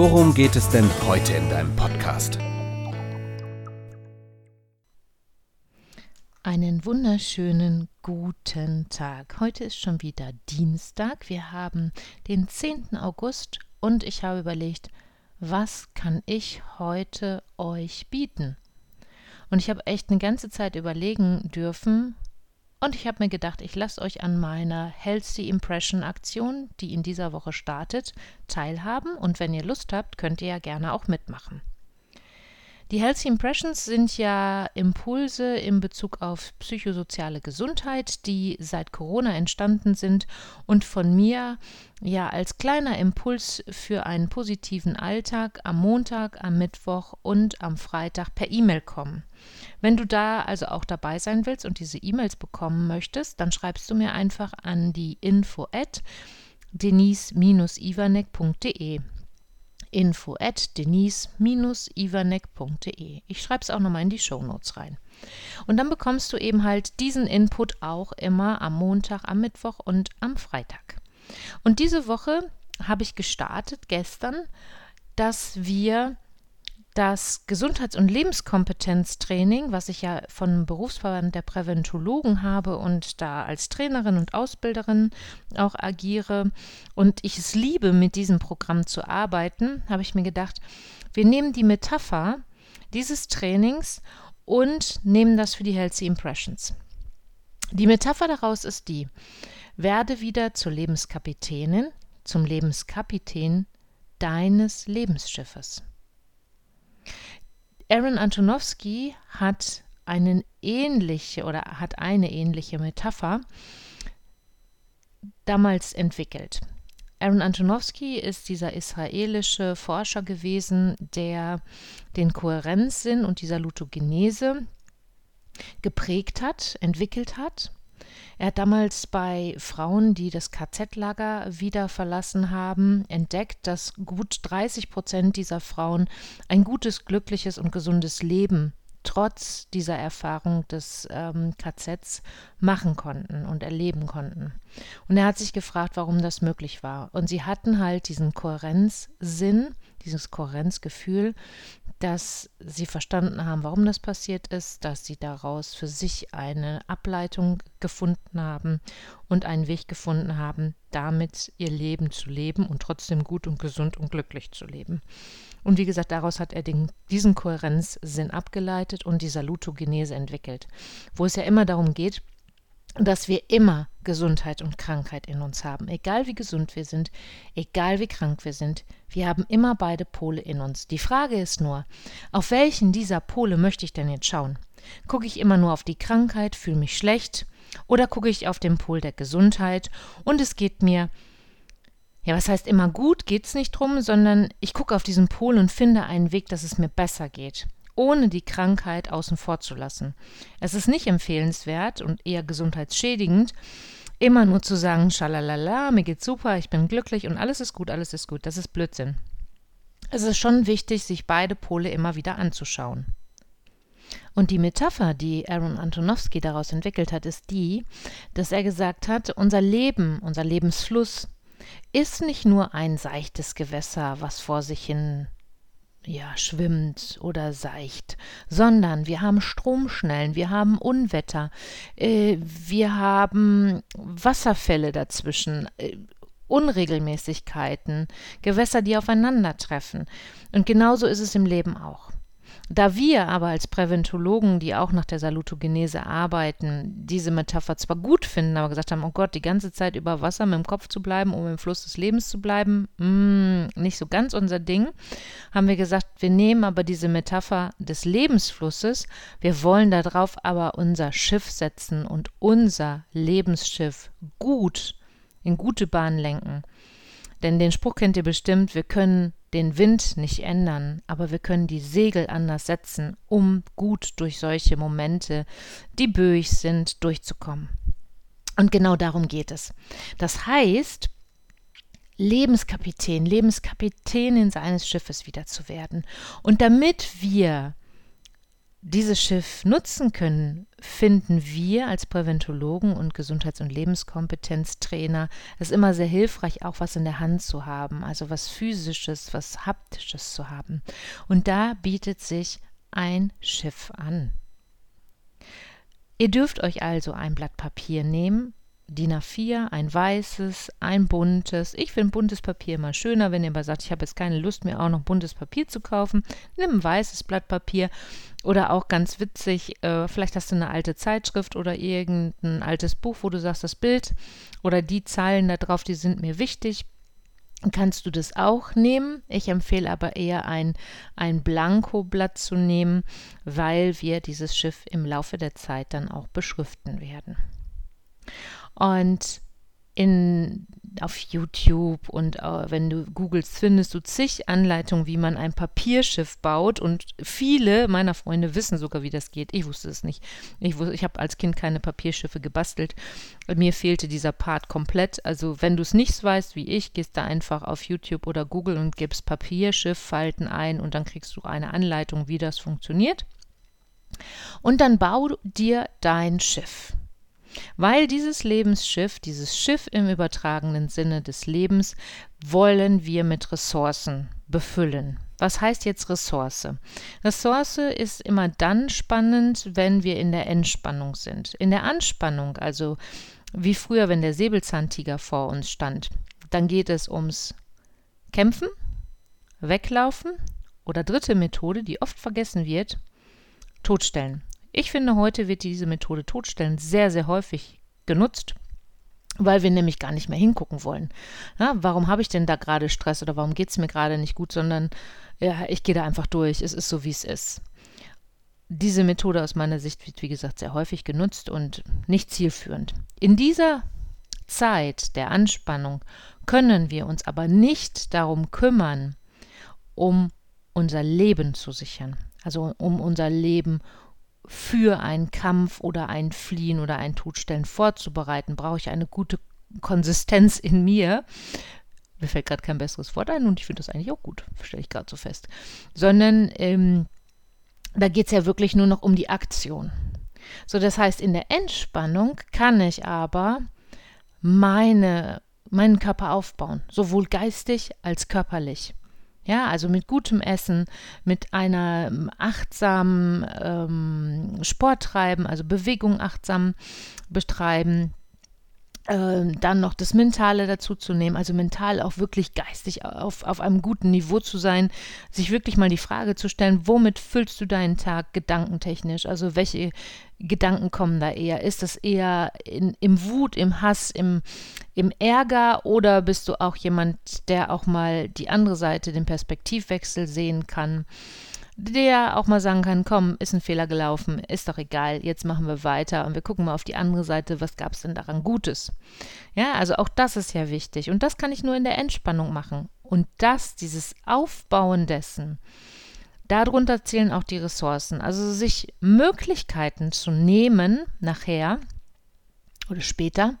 worum geht es denn heute in deinem Podcast? Einen wunderschönen guten Tag. Heute ist schon wieder Dienstag. Wir haben den 10. August und ich habe überlegt, was kann ich heute euch bieten? Und ich habe echt eine ganze Zeit überlegen dürfen und ich habe mir gedacht, ich lasse euch an meiner Healthy Impression Aktion, die in dieser Woche startet, teilhaben und wenn ihr Lust habt, könnt ihr ja gerne auch mitmachen. Die Healthy Impressions sind ja Impulse in Bezug auf psychosoziale Gesundheit, die seit Corona entstanden sind und von mir ja als kleiner Impuls für einen positiven Alltag am Montag, am Mittwoch und am Freitag per E-Mail kommen. Wenn du da also auch dabei sein willst und diese E-Mails bekommen möchtest, dann schreibst du mir einfach an die info at denise-ivanek.de info at denise-ivanek.de. Ich schreibe es auch nochmal in die Shownotes rein. Und dann bekommst du eben halt diesen Input auch immer am Montag, am Mittwoch und am Freitag. Und diese Woche habe ich gestartet gestern, dass wir das Gesundheits- und Lebenskompetenztraining, was ich ja von Berufsverband der Präventologen habe und da als Trainerin und Ausbilderin auch agiere und ich es liebe, mit diesem Programm zu arbeiten, habe ich mir gedacht, wir nehmen die Metapher dieses Trainings und nehmen das für die Healthy Impressions. Die Metapher daraus ist die, werde wieder zur Lebenskapitänin, zum Lebenskapitän deines Lebensschiffes. Aaron Antonowski hat eine ähnliche oder hat eine ähnliche Metapher damals entwickelt. Aaron Antonowski ist dieser israelische Forscher gewesen, der den Kohärenzsinn und die Salutogenese geprägt hat, entwickelt hat er hat damals bei Frauen, die das KZ-Lager wieder verlassen haben, entdeckt, dass gut 30 Prozent dieser Frauen ein gutes, glückliches und gesundes Leben trotz dieser Erfahrung des ähm, KZs machen konnten und erleben konnten. Und er hat sich gefragt, warum das möglich war. Und sie hatten halt diesen Kohärenzsinn, dieses Kohärenzgefühl, dass sie verstanden haben, warum das passiert ist, dass sie daraus für sich eine Ableitung gefunden haben und einen Weg gefunden haben, damit ihr Leben zu leben und trotzdem gut und gesund und glücklich zu leben. Und wie gesagt, daraus hat er den, diesen Kohärenzsinn abgeleitet und die Salutogenese entwickelt, wo es ja immer darum geht, dass wir immer Gesundheit und Krankheit in uns haben. Egal wie gesund wir sind, egal wie krank wir sind, wir haben immer beide Pole in uns. Die Frage ist nur, auf welchen dieser Pole möchte ich denn jetzt schauen? Gucke ich immer nur auf die Krankheit, fühle mich schlecht, oder gucke ich auf den Pol der Gesundheit und es geht mir, ja, was heißt immer gut, geht es nicht drum, sondern ich gucke auf diesen Pol und finde einen Weg, dass es mir besser geht ohne die Krankheit außen vor zu lassen. Es ist nicht empfehlenswert und eher gesundheitsschädigend, immer nur zu sagen, schalalala, mir geht's super, ich bin glücklich und alles ist gut, alles ist gut. Das ist Blödsinn. Es ist schon wichtig, sich beide Pole immer wieder anzuschauen. Und die Metapher, die Aaron Antonowski daraus entwickelt hat, ist die, dass er gesagt hat, unser Leben, unser Lebensfluss ist nicht nur ein seichtes Gewässer, was vor sich hin ja, schwimmt oder seicht, sondern wir haben Stromschnellen, wir haben Unwetter, äh, wir haben Wasserfälle dazwischen, äh, Unregelmäßigkeiten, Gewässer, die aufeinandertreffen. Und genauso ist es im Leben auch. Da wir aber als Präventologen, die auch nach der Salutogenese arbeiten, diese Metapher zwar gut finden, aber gesagt haben, oh Gott, die ganze Zeit über Wasser mit dem Kopf zu bleiben, um im Fluss des Lebens zu bleiben, mh, mm, nicht so ganz unser Ding, haben wir gesagt, wir nehmen aber diese Metapher des Lebensflusses, wir wollen darauf aber unser Schiff setzen und unser Lebensschiff gut in gute Bahn lenken. Denn den Spruch kennt ihr bestimmt, wir können den Wind nicht ändern, aber wir können die Segel anders setzen, um gut durch solche Momente, die böig sind, durchzukommen. Und genau darum geht es. Das heißt, Lebenskapitän, Lebenskapitänin seines Schiffes wieder zu werden. Und damit wir dieses Schiff nutzen können, finden wir als Präventologen und Gesundheits- und Lebenskompetenztrainer es immer sehr hilfreich, auch was in der Hand zu haben, also was physisches, was haptisches zu haben. Und da bietet sich ein Schiff an. Ihr dürft euch also ein Blatt Papier nehmen, DIN A4, ein weißes, ein buntes. Ich finde buntes Papier immer schöner, wenn ihr aber sagt, ich habe jetzt keine Lust mehr, auch noch buntes Papier zu kaufen. Nimm ein weißes Blatt Papier oder auch ganz witzig, äh, vielleicht hast du eine alte Zeitschrift oder irgendein altes Buch, wo du sagst, das Bild oder die Zeilen da drauf, die sind mir wichtig kannst du das auch nehmen. Ich empfehle aber eher ein, ein Blankoblatt zu nehmen, weil wir dieses Schiff im Laufe der Zeit dann auch beschriften werden. Und in, auf YouTube und äh, wenn du googelst, findest du zig Anleitungen, wie man ein Papierschiff baut. Und viele meiner Freunde wissen sogar, wie das geht. Ich wusste es nicht. Ich, ich habe als Kind keine Papierschiffe gebastelt. Mir fehlte dieser Part komplett. Also wenn du es nicht weißt wie ich, gehst da einfach auf YouTube oder Google und gibst Papierschiff-Falten ein und dann kriegst du eine Anleitung, wie das funktioniert. Und dann bau dir dein Schiff. Weil dieses Lebensschiff, dieses Schiff im übertragenen Sinne des Lebens, wollen wir mit Ressourcen befüllen. Was heißt jetzt Ressource? Ressource ist immer dann spannend, wenn wir in der Entspannung sind. In der Anspannung, also wie früher, wenn der Säbelzahntiger vor uns stand, dann geht es ums Kämpfen, Weglaufen oder dritte Methode, die oft vergessen wird, Totstellen. Ich finde, heute wird diese Methode Totstellen sehr, sehr häufig genutzt, weil wir nämlich gar nicht mehr hingucken wollen. Ja, warum habe ich denn da gerade Stress oder warum geht es mir gerade nicht gut, sondern ja, ich gehe da einfach durch. Es ist so, wie es ist. Diese Methode aus meiner Sicht wird, wie gesagt, sehr häufig genutzt und nicht zielführend. In dieser Zeit der Anspannung können wir uns aber nicht darum kümmern, um unser Leben zu sichern, also um unser Leben für einen Kampf oder ein Fliehen oder ein Todstellen vorzubereiten, brauche ich eine gute Konsistenz in mir. Mir fällt gerade kein besseres Wort ein und ich finde das eigentlich auch gut, stelle ich gerade so fest. Sondern ähm, da geht es ja wirklich nur noch um die Aktion. So, das heißt, in der Entspannung kann ich aber meine, meinen Körper aufbauen, sowohl geistig als körperlich. Ja, also mit gutem Essen, mit einer ähm, achtsamen ähm, Sport treiben, also Bewegung achtsam betreiben, dann noch das Mentale dazu zu nehmen, also mental auch wirklich geistig auf, auf einem guten Niveau zu sein, sich wirklich mal die Frage zu stellen, womit füllst du deinen Tag gedankentechnisch? Also welche Gedanken kommen da eher? Ist das eher in, im Wut, im Hass, im, im Ärger oder bist du auch jemand, der auch mal die andere Seite, den Perspektivwechsel sehen kann? Der auch mal sagen kann, komm, ist ein Fehler gelaufen, ist doch egal, jetzt machen wir weiter und wir gucken mal auf die andere Seite, was gab es denn daran Gutes. Ja, also auch das ist ja wichtig und das kann ich nur in der Entspannung machen. Und das, dieses Aufbauen dessen, darunter zählen auch die Ressourcen, also sich Möglichkeiten zu nehmen nachher oder später,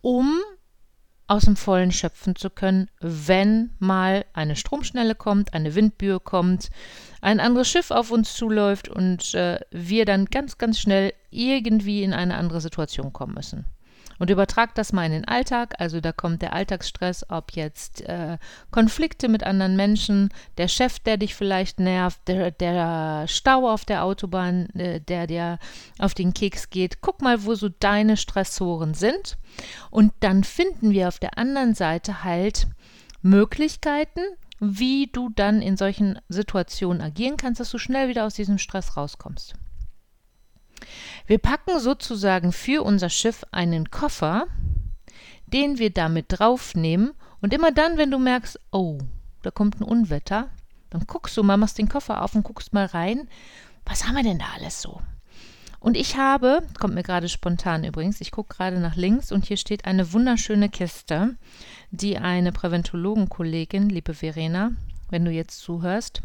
um aus dem Vollen schöpfen zu können, wenn mal eine Stromschnelle kommt, eine Windböe kommt, ein anderes Schiff auf uns zuläuft und äh, wir dann ganz, ganz schnell irgendwie in eine andere Situation kommen müssen. Und übertragt das mal in den Alltag. Also da kommt der Alltagsstress, ob jetzt äh, Konflikte mit anderen Menschen, der Chef, der dich vielleicht nervt, der, der Stau auf der Autobahn, äh, der dir auf den Keks geht. Guck mal, wo so deine Stressoren sind. Und dann finden wir auf der anderen Seite halt Möglichkeiten, wie du dann in solchen Situationen agieren kannst, dass du schnell wieder aus diesem Stress rauskommst. Wir packen sozusagen für unser Schiff einen Koffer, den wir damit draufnehmen und immer dann, wenn du merkst, oh, da kommt ein Unwetter, dann guckst du mal, machst den Koffer auf und guckst mal rein, was haben wir denn da alles so? Und ich habe, kommt mir gerade spontan übrigens, ich gucke gerade nach links und hier steht eine wunderschöne Kiste, die eine Präventologenkollegin, liebe Verena, wenn du jetzt zuhörst,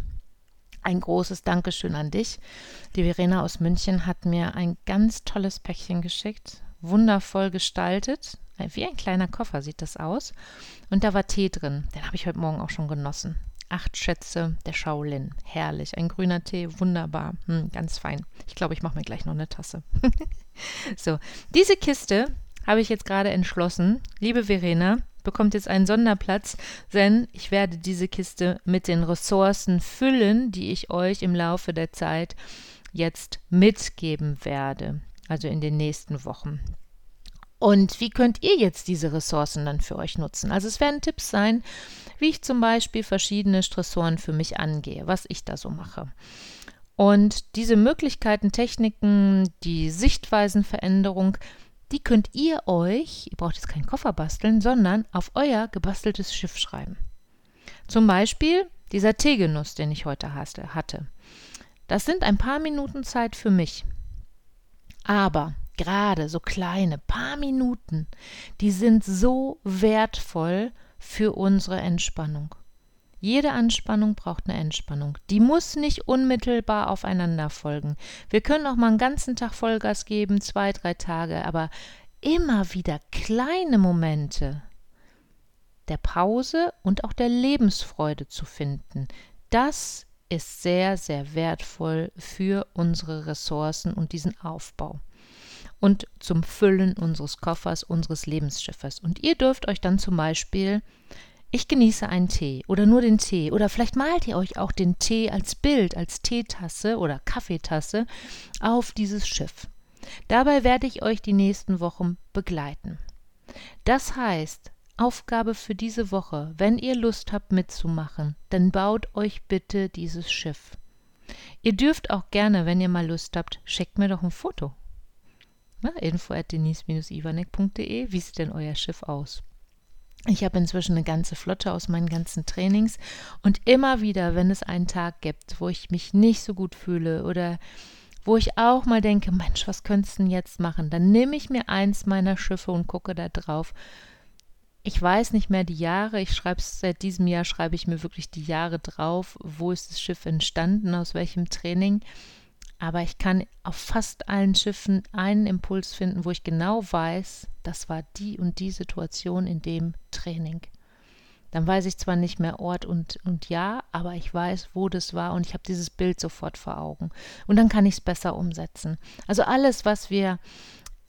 ein großes Dankeschön an dich. Die Verena aus München hat mir ein ganz tolles Päckchen geschickt, wundervoll gestaltet. Wie ein kleiner Koffer sieht das aus. Und da war Tee drin. Den habe ich heute Morgen auch schon genossen. Acht Schätze der Shaolin. Herrlich. Ein grüner Tee, wunderbar. Hm, ganz fein. Ich glaube, ich mache mir gleich noch eine Tasse. so, diese Kiste habe ich jetzt gerade entschlossen. Liebe Verena, bekommt jetzt einen Sonderplatz, denn ich werde diese Kiste mit den Ressourcen füllen, die ich euch im Laufe der Zeit jetzt mitgeben werde, also in den nächsten Wochen. Und wie könnt ihr jetzt diese Ressourcen dann für euch nutzen? Also es werden Tipps sein, wie ich zum Beispiel verschiedene Stressoren für mich angehe, was ich da so mache. Und diese Möglichkeiten, Techniken, die Sichtweisenveränderung, die könnt ihr euch, ihr braucht jetzt keinen Koffer basteln, sondern auf euer gebasteltes Schiff schreiben. Zum Beispiel dieser Teegenuss, den ich heute hatte. Das sind ein paar Minuten Zeit für mich. Aber gerade so kleine paar Minuten, die sind so wertvoll für unsere Entspannung. Jede Anspannung braucht eine Entspannung. Die muss nicht unmittelbar aufeinander folgen. Wir können auch mal einen ganzen Tag Vollgas geben, zwei, drei Tage, aber immer wieder kleine Momente der Pause und auch der Lebensfreude zu finden, das ist sehr, sehr wertvoll für unsere Ressourcen und diesen Aufbau und zum Füllen unseres Koffers, unseres Lebensschiffes. Und ihr dürft euch dann zum Beispiel ich genieße einen Tee oder nur den Tee oder vielleicht malt ihr euch auch den Tee als Bild, als Teetasse oder Kaffeetasse auf dieses Schiff. Dabei werde ich euch die nächsten Wochen begleiten. Das heißt, Aufgabe für diese Woche, wenn ihr Lust habt mitzumachen, dann baut euch bitte dieses Schiff. Ihr dürft auch gerne, wenn ihr mal Lust habt, schickt mir doch ein Foto. info at denise-ivanek.de. Wie sieht denn euer Schiff aus? Ich habe inzwischen eine ganze Flotte aus meinen ganzen Trainings und immer wieder, wenn es einen Tag gibt, wo ich mich nicht so gut fühle oder wo ich auch mal denke, Mensch, was könntest du denn jetzt machen? Dann nehme ich mir eins meiner Schiffe und gucke da drauf. Ich weiß nicht mehr die Jahre. Ich schreibe es seit diesem Jahr, schreibe ich mir wirklich die Jahre drauf. Wo ist das Schiff entstanden? Aus welchem Training? Aber ich kann auf fast allen Schiffen einen Impuls finden, wo ich genau weiß, das war die und die Situation in dem Training. Dann weiß ich zwar nicht mehr Ort und, und Jahr, aber ich weiß, wo das war und ich habe dieses Bild sofort vor Augen. Und dann kann ich es besser umsetzen. Also alles, was wir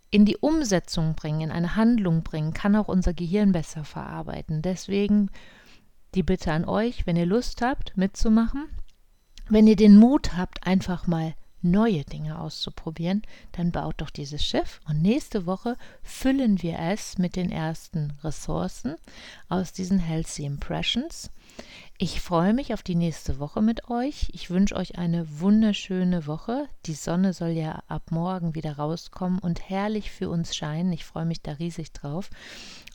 in die Umsetzung bringen, in eine Handlung bringen, kann auch unser Gehirn besser verarbeiten. Deswegen die Bitte an euch, wenn ihr Lust habt, mitzumachen, wenn ihr den Mut habt, einfach mal neue Dinge auszuprobieren, dann baut doch dieses Schiff und nächste Woche füllen wir es mit den ersten Ressourcen aus diesen Healthy Impressions. Ich freue mich auf die nächste Woche mit euch. Ich wünsche euch eine wunderschöne Woche. Die Sonne soll ja ab morgen wieder rauskommen und herrlich für uns scheinen. Ich freue mich da riesig drauf.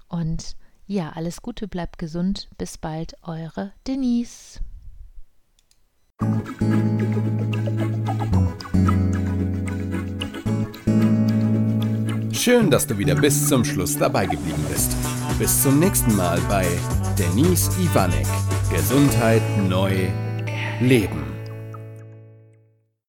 Und ja, alles Gute, bleibt gesund. Bis bald, eure Denise. Schön, dass du wieder bis zum Schluss dabei geblieben bist. Bis zum nächsten Mal bei Denise Ivanek. Gesundheit neu leben.